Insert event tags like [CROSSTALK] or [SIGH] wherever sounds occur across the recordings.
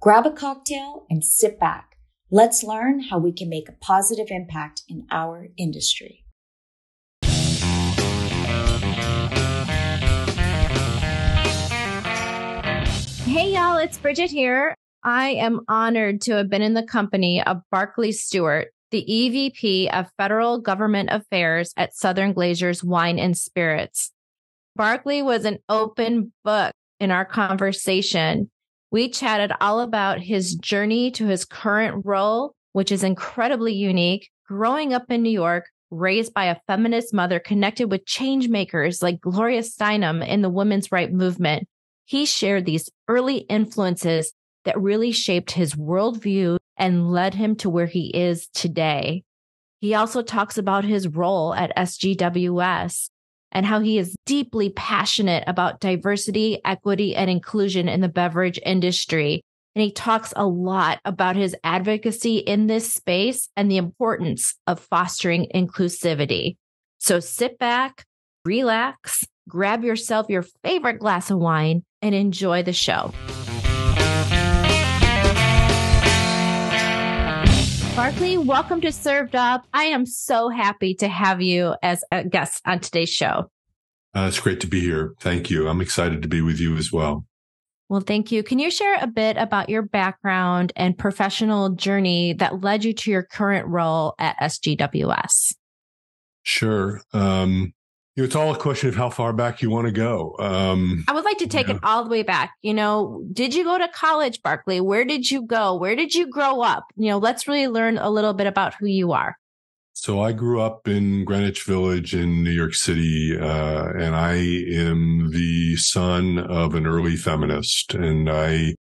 Grab a cocktail and sit back. Let's learn how we can make a positive impact in our industry. Hey, y'all, it's Bridget here. I am honored to have been in the company of Barkley Stuart, the EVP of Federal Government Affairs at Southern Glazers Wine and Spirits. Barclay was an open book in our conversation. We chatted all about his journey to his current role, which is incredibly unique, growing up in New York, raised by a feminist mother connected with change makers like Gloria Steinem in the women's right movement. He shared these early influences that really shaped his worldview and led him to where he is today. He also talks about his role at SGWS and how he is deeply passionate about diversity, equity, and inclusion in the beverage industry. And he talks a lot about his advocacy in this space and the importance of fostering inclusivity. So sit back, relax, grab yourself your favorite glass of wine, and enjoy the show. Barkley, welcome to Served Up. I am so happy to have you as a guest on today's show. Uh, it's great to be here. Thank you. I'm excited to be with you as well. Well, thank you. Can you share a bit about your background and professional journey that led you to your current role at SGWS? Sure. Um, it's all a question of how far back you want to go. Um, I would like to take it all the way back. You know, did you go to college, Barkley? Where did you go? Where did you grow up? You know, let's really learn a little bit about who you are. So I grew up in Greenwich Village in New York City, uh, and I am the son of an early feminist. And I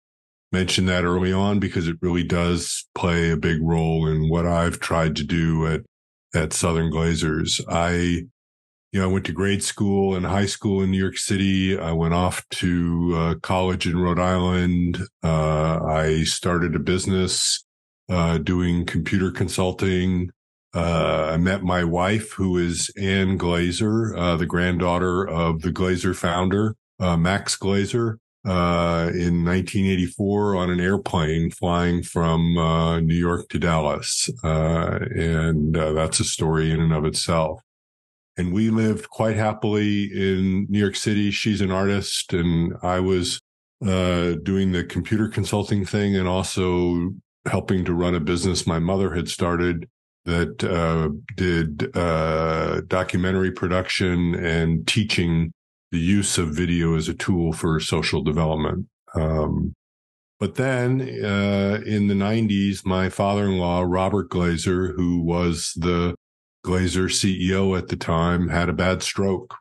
mentioned that early on because it really does play a big role in what I've tried to do at, at Southern Glazers. I you know, I went to grade school and high school in New York City. I went off to uh, college in Rhode Island. Uh, I started a business uh, doing computer consulting. Uh, I met my wife, who is Ann Glazer, uh, the granddaughter of the Glazer founder, uh, Max Glazer. in 1984 on an airplane flying from New York to Dallas. and that's a story in and of itself and we lived quite happily in New York City. She's an artist and I was uh, doing the computer consulting thing and also helping to run a business my mother had started that uh, did uh, documentary production and teaching the use of video as a tool for social development. Um, but then uh, in the 90s, my father in law, Robert Glazer, who was the Glazer CEO at the time had a bad stroke.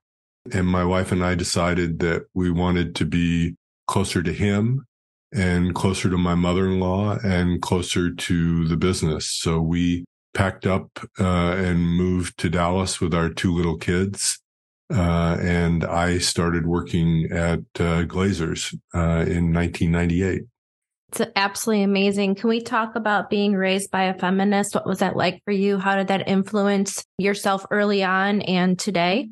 And my wife and I decided that we wanted to be closer to him and closer to my mother-in-law and closer to the business. So we packed up uh, and moved to Dallas with our two little kids. Uh, and I started working at uh, Glazers uh, in 1998. It's absolutely amazing. Can we talk about being raised by a feminist? What was that like for you? How did that influence yourself early on and today?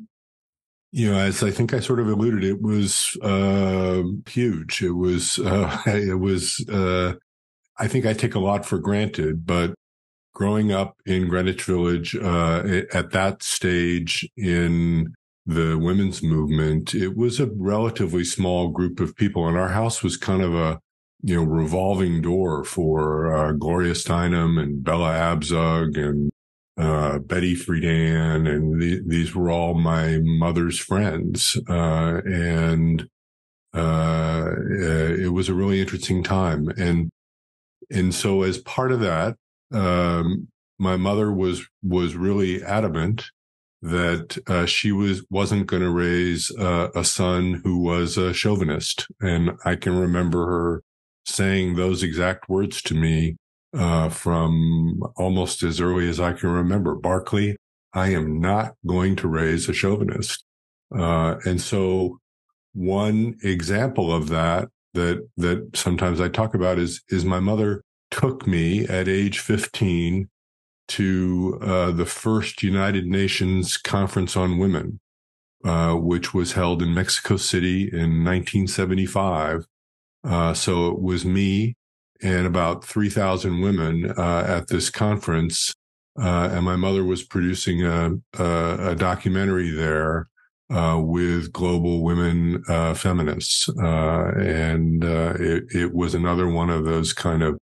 You know, as I think I sort of alluded, it was uh, huge. It was, uh, [LAUGHS] it was, uh, I think I take a lot for granted, but growing up in Greenwich Village uh, at that stage in the women's movement, it was a relatively small group of people. And our house was kind of a, you know, revolving door for uh, Gloria Steinem and Bella Abzug and uh, Betty Friedan, and the, these were all my mother's friends, uh, and uh, it was a really interesting time. And and so, as part of that, um, my mother was was really adamant that uh, she was wasn't going to raise uh, a son who was a chauvinist, and I can remember her saying those exact words to me uh, from almost as early as I can remember. Barkley, I am not going to raise a chauvinist. Uh, and so one example of that that that sometimes I talk about is is my mother took me at age 15 to uh, the first United Nations Conference on Women, uh, which was held in Mexico City in 1975. Uh, so it was me and about 3,000 women uh, at this conference. Uh, and my mother was producing a, a, a documentary there uh, with global women uh, feminists, uh, and it, it, was another one of those kind of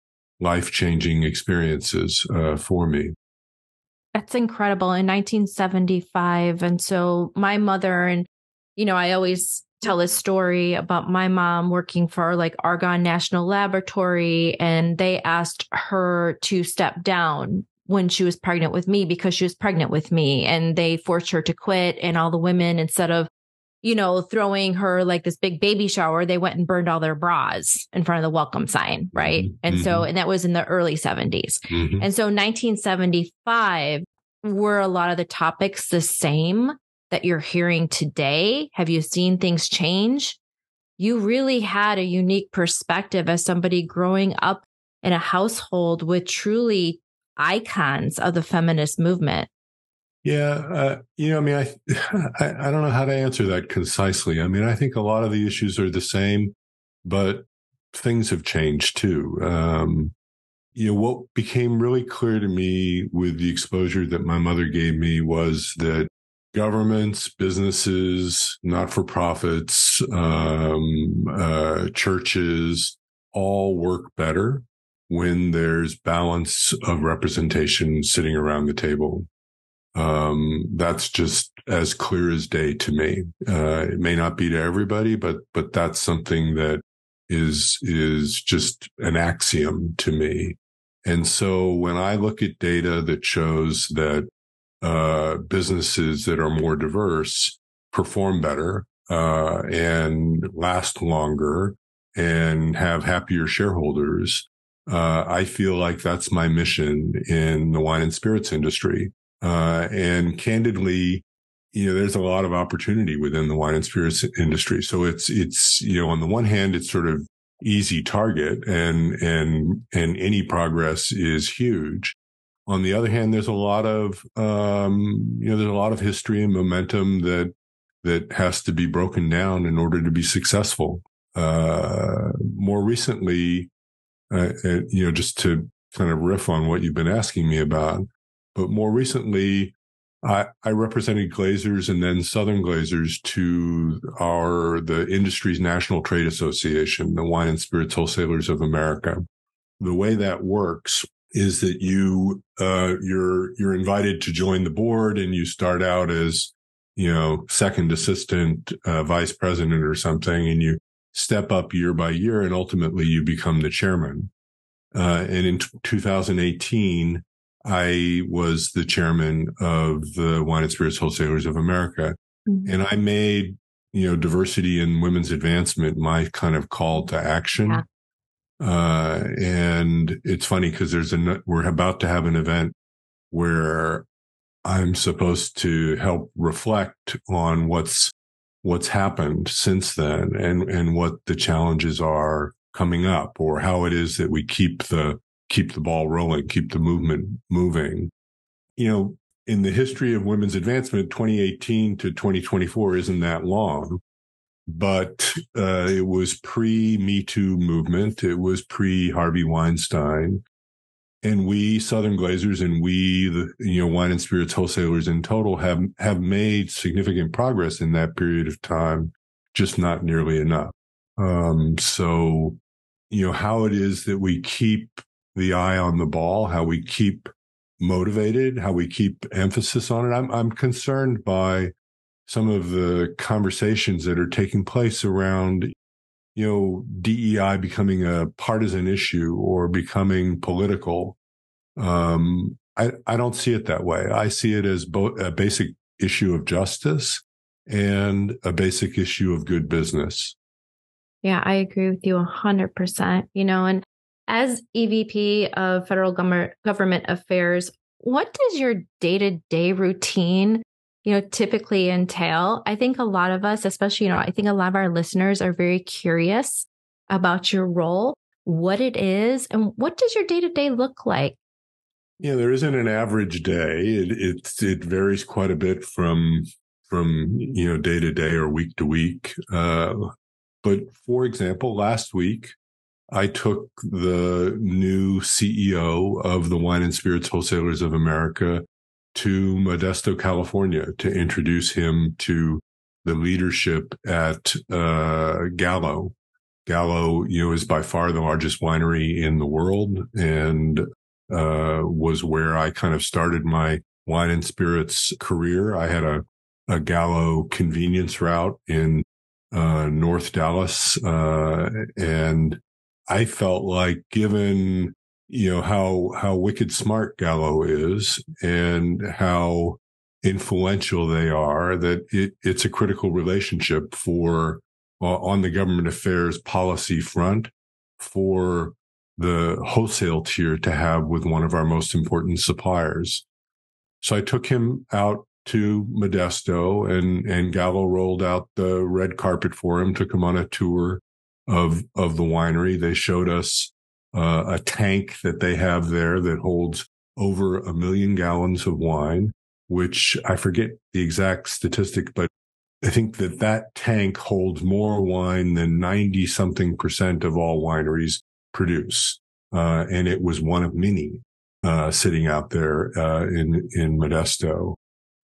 life changing experiences for me. That's incredible. In 1975, and so my mother and you know, I always tell a story about my mom working for like Argonne National Laboratory, and they asked her to step down when she was pregnant with me because she was pregnant with me and they forced her to quit and all the women instead of you know throwing her like this big baby shower they went and burned all their bras in front of the welcome sign right mm-hmm. and so mm-hmm. and that was in the early 70s mm-hmm. and so 1975 were a lot of the topics the same that you're hearing today have you seen things change you really had a unique perspective as somebody growing up in a household with truly icons of the feminist movement? Yeah, uh, you know, I mean, I, [LAUGHS] I, I don't know how to answer that concisely. I mean, I think a lot of the issues are the same, but things have changed too. Um, you know, what became really clear to me with the exposure that my mother gave me was that governments, businesses, not for profits, um, uh, churches all work better when there's balance of representation sitting around the table. Um, that's just as clear as day to me. Uh, it may not be to everybody, but, but that's something that is, is just an axiom to me. And so when I look at data that shows that, uh, businesses that are more diverse perform better, uh, and last longer and have happier shareholders, uh, I feel like that's my mission in the wine and spirits industry. Uh, and candidly, you know, there's a lot of opportunity within the wine and spirits industry. So it's, it's, you know, on the one hand, it's sort of easy target and, and, and any progress is huge. On the other hand, there's a lot of, um, you know, there's a lot of history and momentum that, that has to be broken down in order to be successful. Uh, more recently, uh, you know, just to kind of riff on what you've been asking me about. But more recently, I, I represented Glazers and then Southern Glazers to our the industry's national trade association, the Wine and Spirits Wholesalers of America. The way that works is that you uh, you're you're invited to join the board, and you start out as you know second assistant uh, vice president or something, and you step up year by year, and ultimately you become the chairman. Uh, and in t- 2018, I was the chairman of the Wine and Spirits Wholesalers of America. Mm-hmm. And I made, you know, diversity and women's advancement my kind of call to action. Yeah. Uh, and it's funny because there's a, we're about to have an event where I'm supposed to help reflect on what's what's happened since then and, and what the challenges are coming up or how it is that we keep the, keep the ball rolling, keep the movement moving. You know, in the history of women's advancement, 2018 to 2024 isn't that long, but uh, it was pre Me Too movement. It was pre Harvey Weinstein and we Southern Glazers and we, the, you know, wine and spirits wholesalers in total have, have made significant progress in that period of time, just not nearly enough. Um, so, you know, how it is that we keep the eye on the ball, how we keep motivated, how we keep emphasis on it. I'm, I'm concerned by some of the conversations that are taking place around you know, DEI becoming a partisan issue or becoming political. Um, I, I don't see it that way. I see it as both a basic issue of justice and a basic issue of good business. Yeah, I agree with you 100%. You know, and as EVP of Federal Government Affairs, what does your day to day routine, you know, typically entail? I think a lot of us, especially, you know, I think a lot of our listeners are very curious about your role, what it is, and what does your day to day look like? Yeah, there isn't an average day. It, it it varies quite a bit from from you know day to day or week to week. Uh, but for example, last week I took the new CEO of the Wine and Spirits Wholesalers of America to Modesto, California to introduce him to the leadership at uh, Gallo. Gallo, you know, is by far the largest winery in the world and uh, was where I kind of started my wine and spirits career. I had a, a Gallo convenience route in uh, North Dallas, uh, and I felt like given, you know, how, how wicked smart Gallo is and how influential they are that it, it's a critical relationship for uh, on the government affairs policy front for the wholesale tier to have with one of our most important suppliers. So I took him out to Modesto and, and Gallo rolled out the red carpet for him, took him on a tour of of the winery. They showed us uh, a tank that they have there that holds over a million gallons of wine, which I forget the exact statistic, but I think that that tank holds more wine than 90 something percent of all wineries produce. Uh, and it was one of many, uh, sitting out there, uh, in, in Modesto.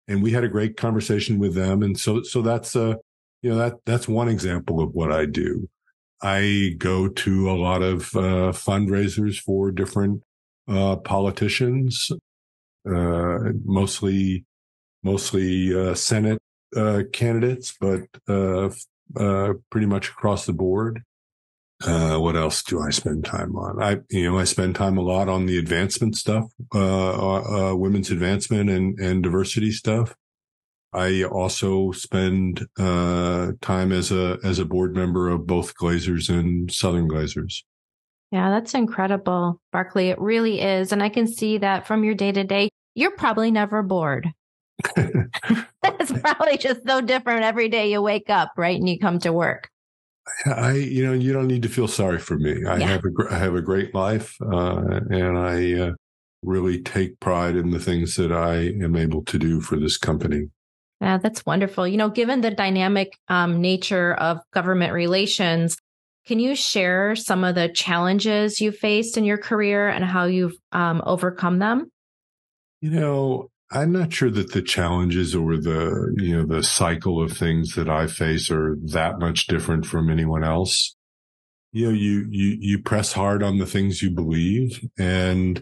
And we had a great conversation with them. And so, so that's, uh, you know, that, that's one example of what I do. I go to a lot of uh, fundraisers for different uh, politicians, uh, mostly mostly uh, Senate uh, candidates, but uh, pretty much across the board. what else do I spend time on? I, you know, I spend time a lot on the advancement stuff, women's advancement and and diversity stuff. I also spend uh, time as a as a board member of both Glazers and Southern Glazers. Yeah, that's incredible, Barkley. It really is, and I can see that from your day to day. You're probably never bored. [LAUGHS] that's probably just so different every day you wake up, right, and you come to work. I, you know, you don't need to feel sorry for me. I yeah. have a, I have a great life, uh, and I uh, really take pride in the things that I am able to do for this company. Yeah, that's wonderful. You know, given the dynamic um, nature of government relations, can you share some of the challenges you faced in your career and how you've um, overcome them? You know, I'm not sure that the challenges or the you know the cycle of things that I face are that much different from anyone else. You know, you you you press hard on the things you believe, and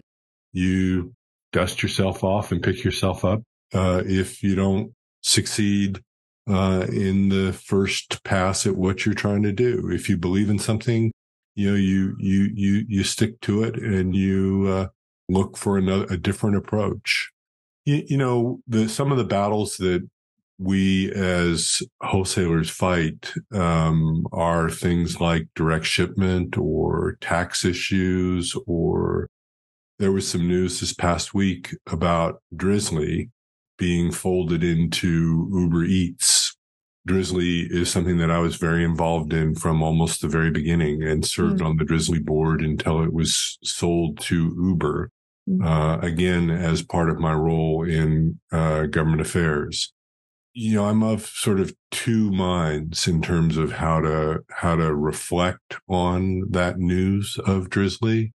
you dust yourself off and pick yourself up. Uh, if you don't succeed uh, in the first pass at what you're trying to do. If you believe in something, you know, you, you, you, you stick to it and you, uh, look for another, a different approach. You, you know, the, some of the battles that we as wholesalers fight, um, are things like direct shipment or tax issues, or there was some news this past week about Drizly, being folded into Uber Eats. Drizly is something that I was very involved in from almost the very beginning and served mm. on the Drizly board until it was sold to Uber. Mm. Uh, again, as part of my role in uh, government affairs. You know, I'm of sort of two minds in terms of how to how to reflect on that news of Drizly.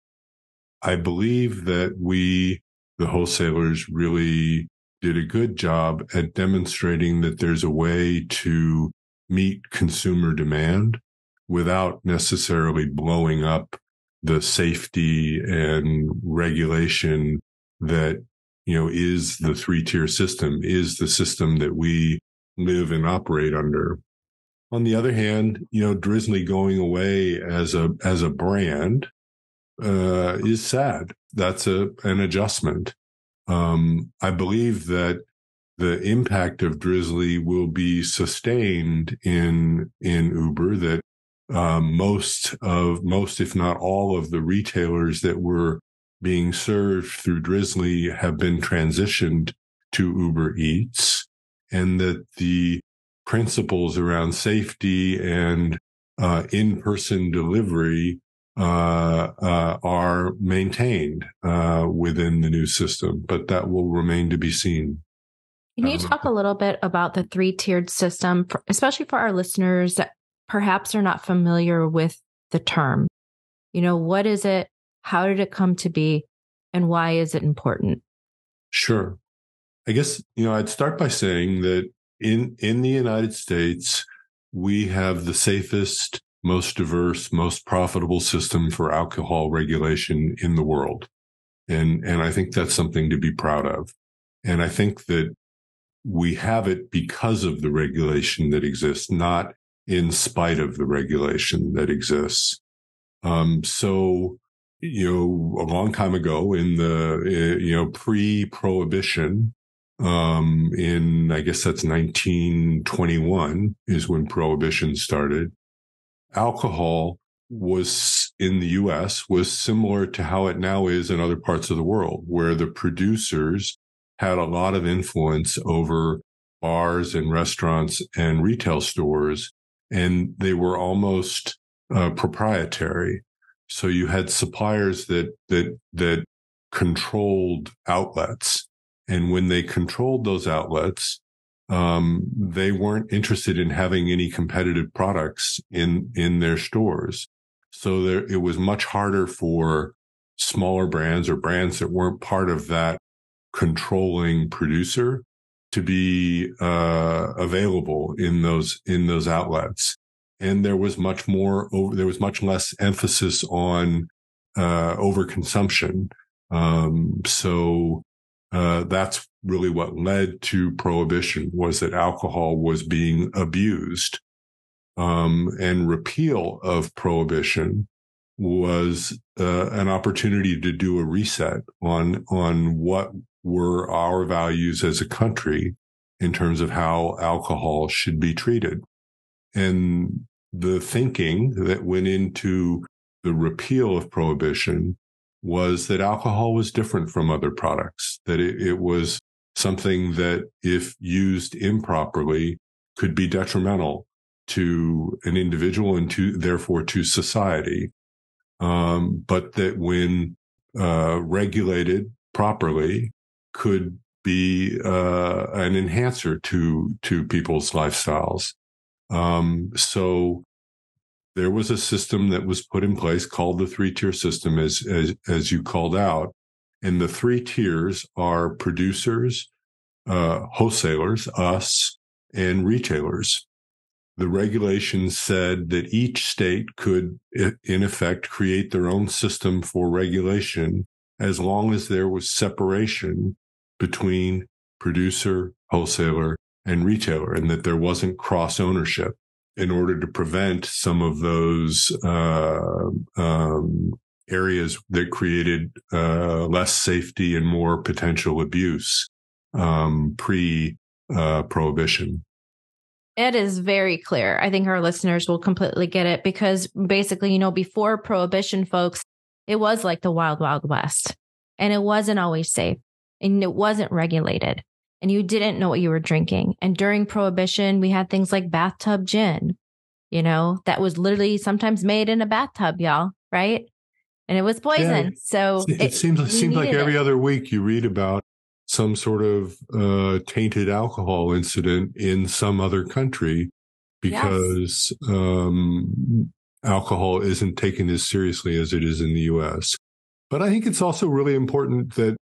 I believe that we, the wholesalers, really did a good job at demonstrating that there's a way to meet consumer demand without necessarily blowing up the safety and regulation that you know is the three tier system is the system that we live and operate under. On the other hand you know drizly going away as a as a brand uh, is sad. That's a an adjustment um, I believe that the impact of Drizly will be sustained in in Uber. That uh, most of most, if not all, of the retailers that were being served through Drizly have been transitioned to Uber Eats, and that the principles around safety and uh, in-person delivery Uh, uh, are maintained uh, within the new system, but that will remain to be seen. Can you uh, talk a little bit about the three tiered system, especially for our listeners that perhaps are not familiar with the term? You know, what is it? How did it come to be? And why is it important? Sure. I guess, you know, I'd start by saying that in, in the United States, we have the safest, most diverse, most profitable system for alcohol regulation in the world. And, and I think that's something to be proud of. And I think that we have it because of the regulation that exists, not in spite of the regulation that exists. Um, so, you know, a long time ago in the, uh, you know, pre prohibition, um, in, I guess that's 1921 is when prohibition started. Alcohol was in the US was similar to how it now is in other parts of the world, where the producers had a lot of influence over bars and restaurants and retail stores, and they were almost uh, proprietary. So you had suppliers that that that controlled outlets, and when they controlled those outlets, um, they weren't interested in having any competitive products in in their stores. So there, it was much harder for smaller brands or brands that weren't part of that controlling producer to be uh, available in those in those outlets. And there was much more over, there was much less emphasis on uh, overconsumption. Um, so uh, that's really what led to prohibition was that alcohol was being abused. Um, and repeal of prohibition was uh, an opportunity to do a reset on on what were our values as a country in terms of how alcohol should be treated. And the thinking that went into the repeal of prohibition was that alcohol was different from other products, that it, it was something that if used improperly could be detrimental to an individual and to therefore to society. Um, but that when uh, regulated properly, could be uh, an enhancer to to people's lifestyles. Um, so there was a system that was put in place called the three tier system, as, as as you called out, and the three tiers are producers, uh, wholesalers, us, and retailers. The regulations said that each state could, in effect, create their own system for regulation as long as there was separation between producer, wholesaler, and retailer, and that there wasn't cross ownership in order to prevent some of those uh, um, areas that created uh, less safety and more potential abuse um, pre uh, prohibition. It is very clear. I think our listeners will completely get it because basically, you know, before prohibition, folks, it was like the wild, wild west and it wasn't always safe and it wasn't regulated and you didn't know what you were drinking. And during prohibition, we had things like bathtub gin, you know, that was literally sometimes made in a bathtub, y'all, right? And it was poison. Yeah, so it, it seems, it seems like every it. other week you read about some sort of uh, tainted alcohol incident in some other country because yes. um, alcohol isn't taken as seriously as it is in the US. But I think it's also really important that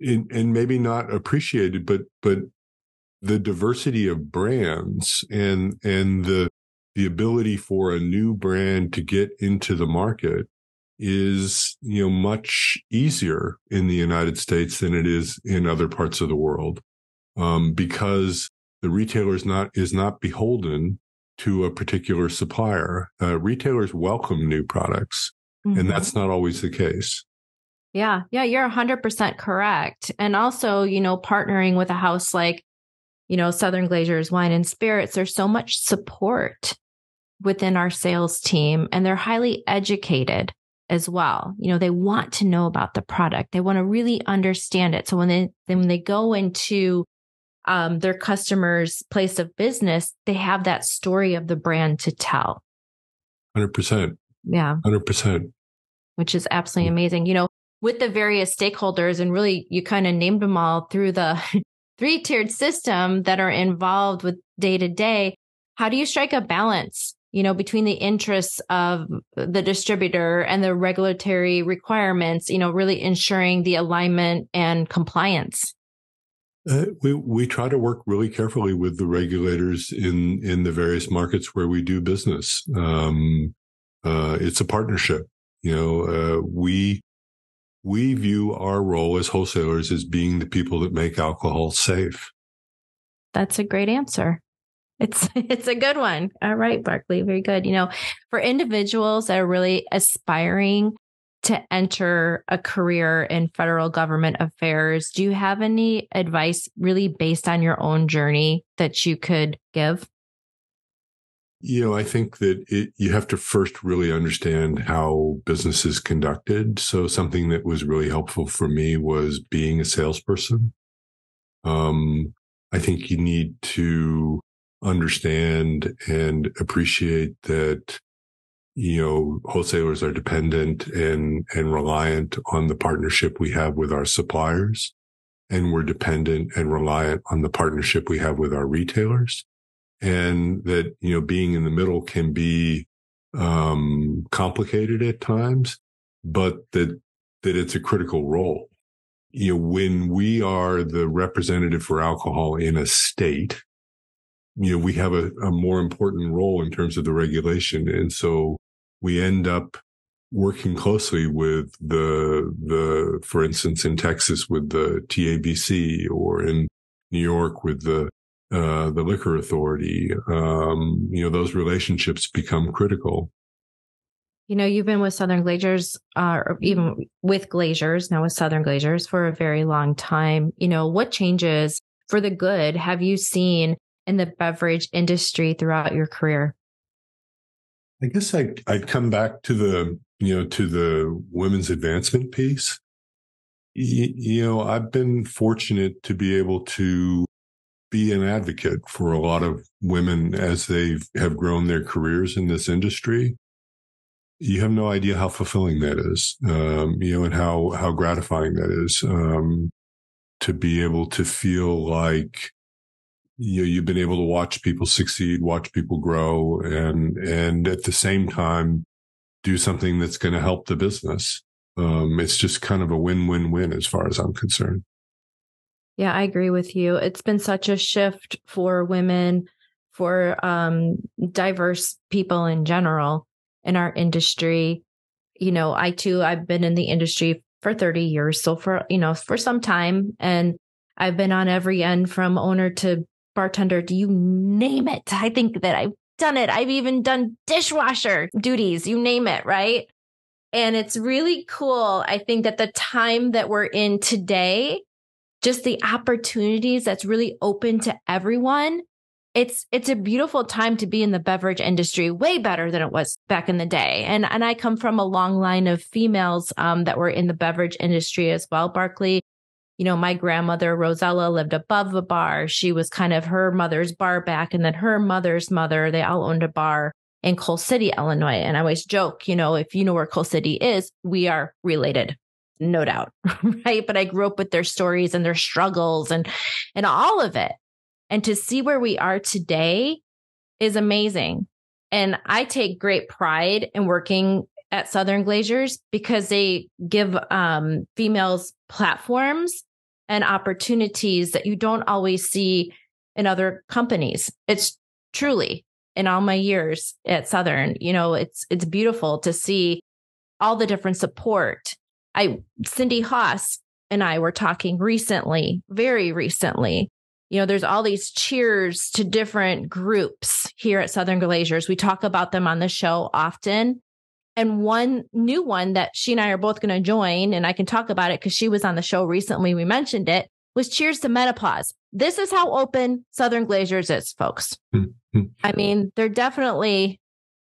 in, and maybe not appreciated, but but the diversity of brands and and the the ability for a new brand to get into the market is you know much easier in the United States than it is in other parts of the world um, because the retailer is not is not beholden to a particular supplier. Uh, retailers welcome new products, mm-hmm. and that's not always the case. Yeah. Yeah. You're 100% correct. And also, you know, partnering with a house like, you know, Southern Glazers Wine and Spirits, there's so much support within our sales team and they're highly educated as well. You know, they want to know about the product. They want to really understand it. So when they, then when they go into um, their customer's place of business, they have that story of the brand to tell. 100%. Yeah. 100%. Which is absolutely amazing. You know, with the various stakeholders and really you kind of named them all through the [LAUGHS] three tiered system that are involved with day to day. How do you strike a balance you know, between the interests of the distributor and the regulatory requirements, you know, really ensuring the alignment and compliance? Uh, we we try to work really carefully with the regulators in in the various markets where we do business. Um, uh, it's a partnership. You know, uh, we we view our role as wholesalers as being the people that make alcohol safe. That's a great answer. It's [LAUGHS] it's a good one. All right, Barkley, very good. You know, for individuals that are really aspiring to enter a career in federal government affairs, do you have any advice really based on your own journey that you could give? You know, I think that it, you have to first really understand how business is conducted. So something that was really helpful for me was being a salesperson. Um, I think you need to understand and appreciate that you know wholesalers are dependent and and reliant on the partnership we have with our suppliers and we're dependent and reliant on the partnership we have with our retailers and that you know being in the middle can be um complicated at times but that that it's a critical role you know when we are the representative for alcohol in a state you know, we have a, a more important role in terms of the regulation. And so we end up working closely with the, the, for instance, in Texas with the TABC or in New York with the, uh, the liquor authority. Um, you know, those relationships become critical. You know, you've been with Southern Glazers, uh, or even with Glazers, now with Southern Glazers for a very long time. You know, what changes for the good have you seen in the beverage industry throughout your career? I guess I, I'd come back to the, you know, to the women's advancement piece. You, you know, I've been fortunate to be able to be an advocate for a lot of women as they have grown their careers in this industry. You have no idea how fulfilling that is, um, you know, and how, how gratifying that is, um, to be able to feel like you know, you've been able to watch people succeed, watch people grow and, and at the same time do something that's going to help the business. Um, it's just kind of a win-win-win as far as I'm concerned. Yeah, I agree with you. It's been such a shift for women, for um, diverse people in general in our industry. You know, I too, I've been in the industry for 30 years. So for, you know, for some time and I've been on every end from owner to bartender, do you name it? I think that I've done it. I've even done dishwasher duties, you name it, right? And it's really cool. I think that the time that we're in today, just the opportunities that's really open to everyone. It's it's a beautiful time to be in the beverage industry, way better than it was back in the day. And and I come from a long line of females um, that were in the beverage industry as well. Barkley you know, my grandmother, Rosella, lived above a bar. She was kind of her mother's bar back. And then her mother's mother, they all owned a bar in Coal City, Illinois. And I always joke, you know, if you know where Coal City is, we are related, no doubt. [LAUGHS] right. But I grew up with their stories and their struggles and, and all of it. And to see where we are today is amazing. And I take great pride in working at Southern Glazers because they give um, females platforms and opportunities that you don't always see in other companies. It's truly in all my years at Southern, you know, it's it's beautiful to see all the different support. I Cindy Haas and I were talking recently, very recently. You know, there's all these cheers to different groups here at Southern Glazers. We talk about them on the show often. And one new one that she and I are both going to join, and I can talk about it because she was on the show recently. We mentioned it was Cheers to Menopause. This is how open Southern Glazers is, folks. Hmm, hmm. I mean, they're definitely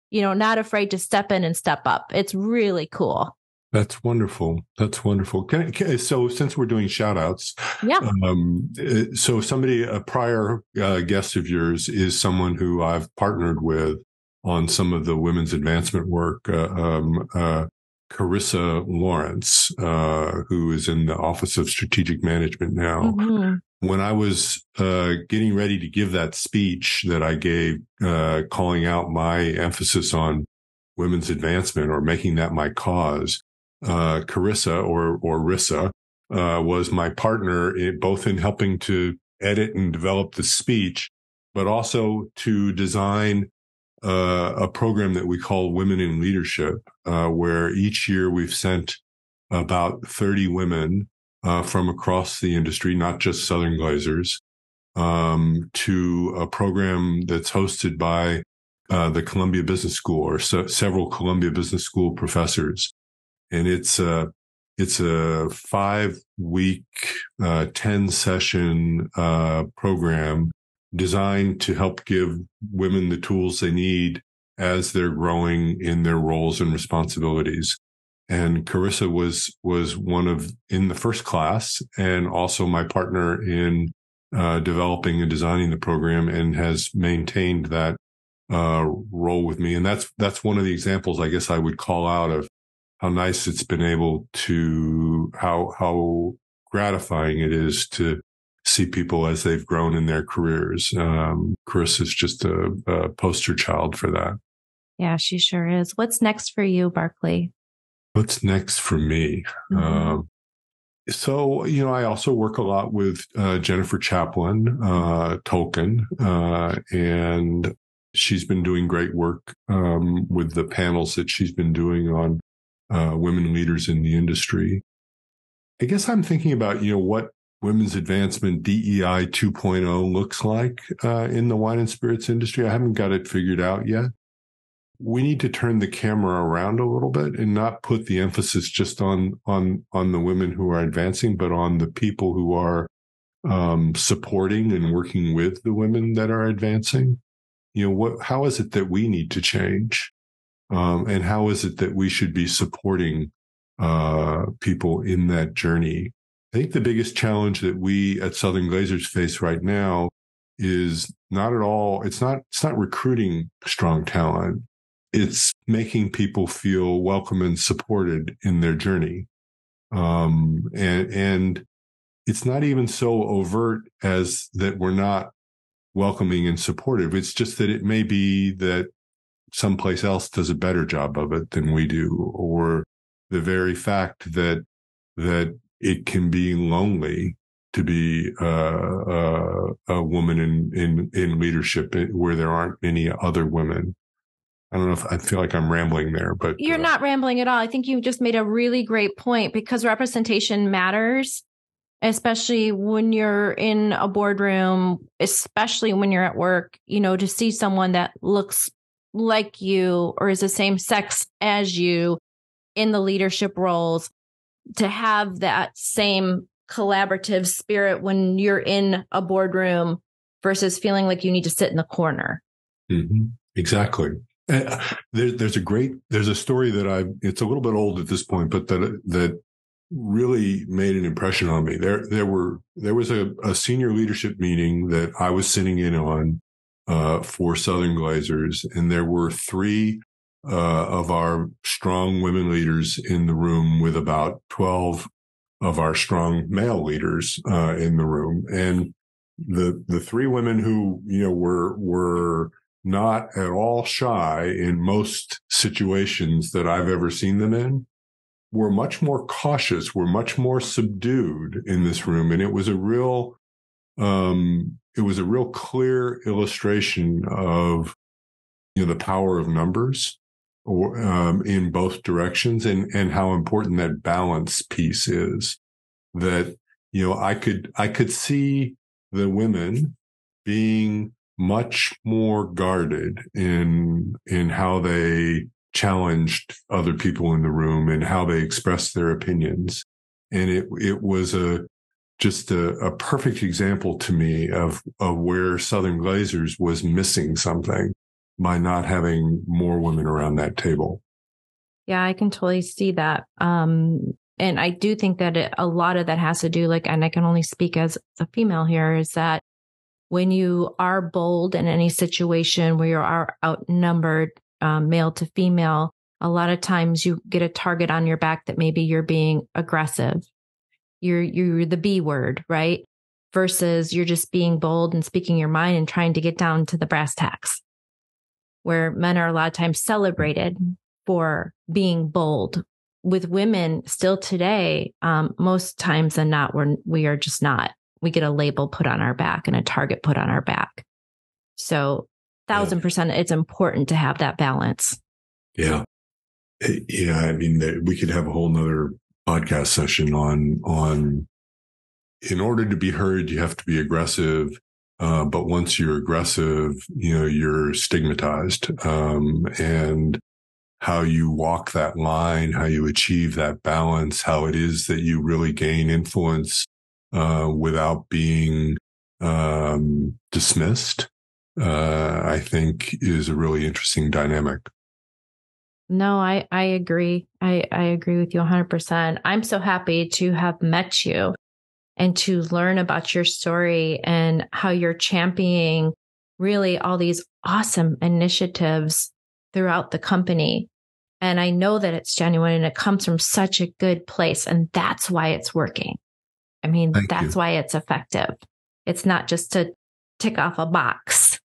you know, not afraid to step in and step up. It's really cool. That's wonderful. That's wonderful. Can, can, so since we're doing shout outs, yeah. Um, uh, so somebody, a prior uh, guest of yours is someone who I've partnered with on some of the women's advancement work. Uh, um, uh, Carissa Lawrence, uh, who is in the Office of Strategic Management now. Mm-hmm. When I was uh, getting ready to give that speech that I gave, calling out my emphasis on women's advancement or making that my cause, uh, Carissa or or Rissa uh, was my partner in, both in helping to edit and develop the speech, but also to design uh, a program that we call Women in Leadership, uh, where each year we've sent about 30 women uh, from across the industry, not just Southern Glazers, um, to a program that's hosted by uh, the Columbia Business School or so, several Columbia Business School professors and it's a it's a five week, uh, 10 session, uh, program designed to help give women the tools they need as they're growing in their roles and responsibilities. And Carissa was, was one of in the first class and also my partner in, uh, developing and designing the program and has maintained that, uh, role with me. And that's, that's one of the examples I guess I would call out of how nice it's been able to how how gratifying it is to see people as they've grown in their careers. Um, Chris is just a, a poster child for that. Yeah, she sure is. What's next for you, Barkley? What's next for me? Mm-hmm. Um, so, you know, I also work a lot with uh, Jennifer Chaplin, uh, Tolkien, uh, and she's been doing great work um, with the panels that she's been doing on uh, women leaders in the industry. I guess I'm thinking about, you know, what women's advancement DEI 2.0 looks like uh, in the wine and spirits industry. I haven't got it figured out yet. We need to turn the camera around a little bit and not put the emphasis just on on on the women who are advancing, but on the people who are um, supporting and working with the women that are advancing. You know, what? How is it that we need to change? Um, and how is it that we should be supporting uh, people in that journey? I think the biggest challenge that we at Southern Glazers face right now is not at all. It's not. It's not recruiting strong talent. It's making people feel welcome and supported in their journey. Um, and and it's not even so overt as that we're not welcoming and supportive. It's just that it may be that someplace else does a better job of it than we do, or the very fact that that it can be lonely to be uh, uh, a woman in, in in leadership where there aren't many other women. I don't know if I feel like I'm rambling there, but you're uh, not rambling at all. I think you just made a really great point because representation matters, especially when you're in a boardroom, especially when you're at work. You know, to see someone that looks like you or is the same sex as you in the leadership roles to have that same collaborative spirit when you're in a boardroom versus feeling like you need to sit in the corner. Mm-hmm. Exactly. Uh, there, there's a great, there's a story that I, it's a little bit old at this point, but that, that really made an impression on me. There, there were, there was a, a senior leadership meeting that I was sitting in on uh, for Southern Glazers, and there were three uh, of our strong women leaders in the room, with about twelve of our strong male leaders uh, in the room, and the the three women who you know were were not at all shy in most situations that I've ever seen them in were much more cautious, were much more subdued in this room. And it was a real, um, it was a real clear illustration of you know the power of numbers um, in both directions and and how important that balance piece is. That you know i could i could see the women being much more guarded in in how they challenged other people in the room and how they expressed their opinions. And it it was a just a, a, perfect example to me of, of where Southern Glazers was missing something. by not having more women around that table. Yeah, I can totally see that. Um, and I do think that it, a lot of that has to do, like, and I can only speak as a female here, is that when you are bold in any situation where you are outnumbered, um, male to female, a lot of times you get a target on your back that maybe you're being aggressive. You're, you're the B word, right? Versus you're just being bold and speaking your mind and trying to get down to the brass tacks where men are a lot of times celebrated for being bold. With women still today, um, most times than not, we're, we are just not. We get a label put on our back and a target put on our back. So thousand percent, it's important to have that balance. Yeah. Eh, yeah. I mean, we could have a whole nother podcast session on, on in order to be heard, you have to be aggressive. Uh, but once you're aggressive, you know, you're stigmatized. Um, and how you walk that line, how you achieve that balance, how it is that you really gain influence, uh, without being, um, dismissed, uh, I think is a really interesting dynamic. No, I, I agree. I, I agree with you 100%. I'm so happy to have met you and to learn about your story and how you're championing really all these awesome initiatives throughout the company. And I know that it's genuine and it comes from such a good place. And that's why it's working. I mean, Thank that's you. why it's effective. It's not just to tick off a box.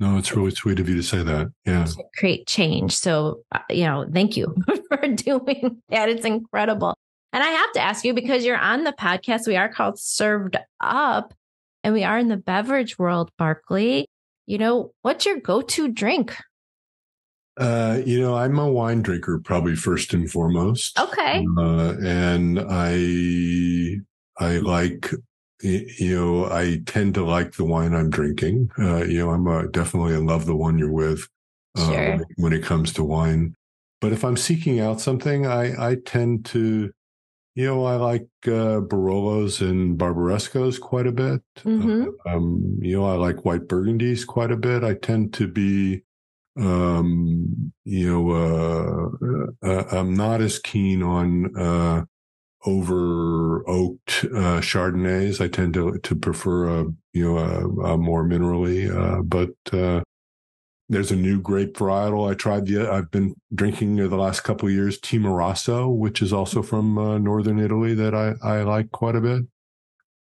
No, it's really sweet of you to say that. Yeah. Create change. So, uh, you know, thank you [LAUGHS] for doing that. It's incredible. And I have to ask you because you're on the podcast, we are called Served Up and we are in the beverage world, Barkley. You know, what's your go to drink? Uh, you know, I'm a wine drinker, probably first and foremost. Okay. Uh, and I, I like, you know, I tend to like the wine I'm drinking. Uh, you know, I'm a, definitely in love the one you're with. Uh, sure. When, when it comes to wine, but if I'm seeking out something, I, I tend to, you know, I like uh, Barolos and Barbarescos quite a bit. Mm-hmm. Uh, um, you know, I like white Burgundies quite a bit. I tend to be, um, you know, uh, uh, uh I'm not as keen on uh, over oaked Chardonnays. I tend to to prefer a you know a, a more minerally, but there's a new grape varietal I tried. The I've been drinking the last couple of years, Timorasso, which is also from uh, northern Italy that I, I like quite a bit.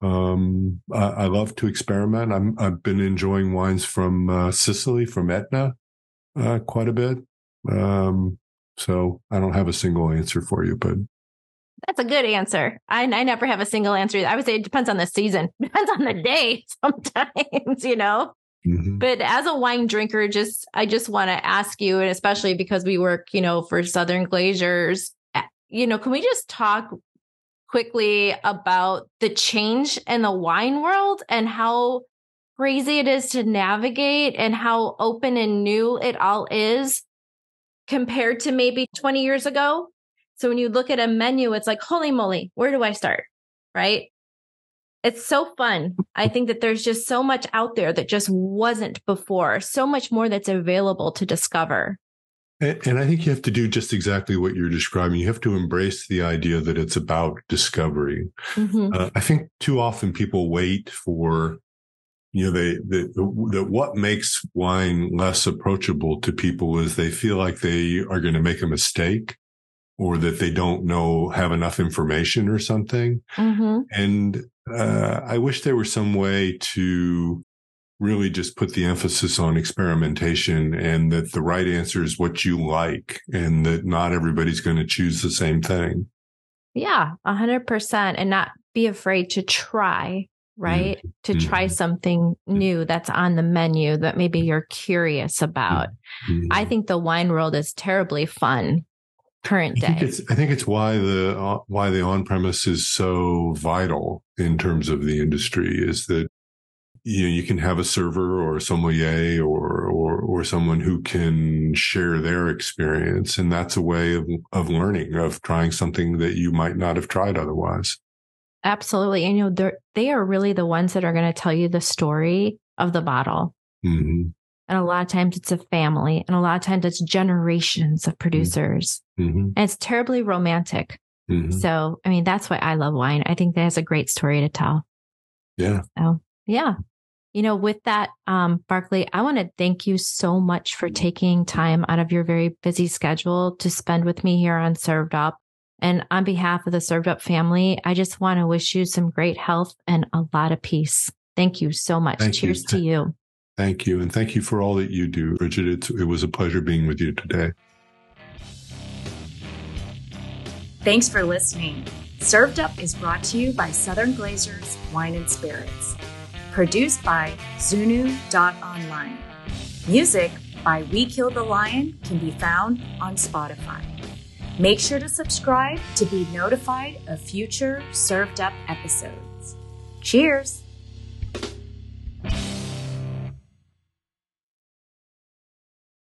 Um, I, I, love to experiment. i have been enjoying wines from uh, Sicily, from Etna, uh, quite a bit. Um, so I don't have a single answer for you, but that's a good answer. I, I never have a single answer. I would say it depends on the season, [LAUGHS] depends on the day. [LAUGHS] Sometimes, you know. Mm-hmm. But as a wine drinker, just I just want to ask you, and especially because we work, you know, for Southern Glazer's, eh, you know, can we just talk quickly about the change in the wine world and how crazy it is to navigate and how open and new it all is compared to maybe 20 years ago? So when you look at a menu, it's like, holy moly, where do I start? Right. It's so fun. I think that there's just so much out there that just wasn't before, so much more that's available to discover. And, I think you have to do just exactly what you're describing. You have to embrace the idea that it's about discovery. Mm-hmm. Uh, I think too often people wait for, you know, they, that what makes wine less approachable to people is they feel like they are going to make a mistake or that they don't know, have enough information or something. Mm-hmm. And uh, I wish there was some way to really just put the emphasis on experimentation and that the right answer is what you like and that not everybody's going to choose the same thing. Yeah, a hundred percent. And not be afraid to try, right? Mm-hmm. To try mm-hmm. something new that's on the menu that maybe you're curious about. Mm-hmm. I think the wine world is terribly fun current day. I think it's, I think it's why the uh, why the on premise is so vital in terms of the industry is that you know you can have a server or a sommelier or or or someone who can share their experience, and that's a way of of learning of trying something that you might not have tried otherwise. Absolutely, and you know they they are really the ones that are going to tell you the story of the bottle. Mm-hmm. And a lot of times it's a family. And a lot of times it's generations of mm-hmm. producers. Mm-hmm. And it's terribly romantic. Mm-hmm. So, I mean, that's why I love wine. I think that has a great story to tell. Yeah. So, yeah. You know, with that, um, Barkley, I want to thank you so much for taking time out of your very busy schedule to spend with me here on Served Up. And on behalf of the Served Up family, I just want to wish you some great health and a lot of peace. Thank you so much. Thank Cheers you. to you. Thank you. And thank you for all that you do, Bridget. It was a pleasure being with you today. Thanks for listening. Served Up is brought to you by Southern Glazers Wine and Spirits. Produced by Zunu.online. Music by We Kill the Lion can be found on Spotify. Make sure to subscribe to be notified of future Served Up episodes. Cheers!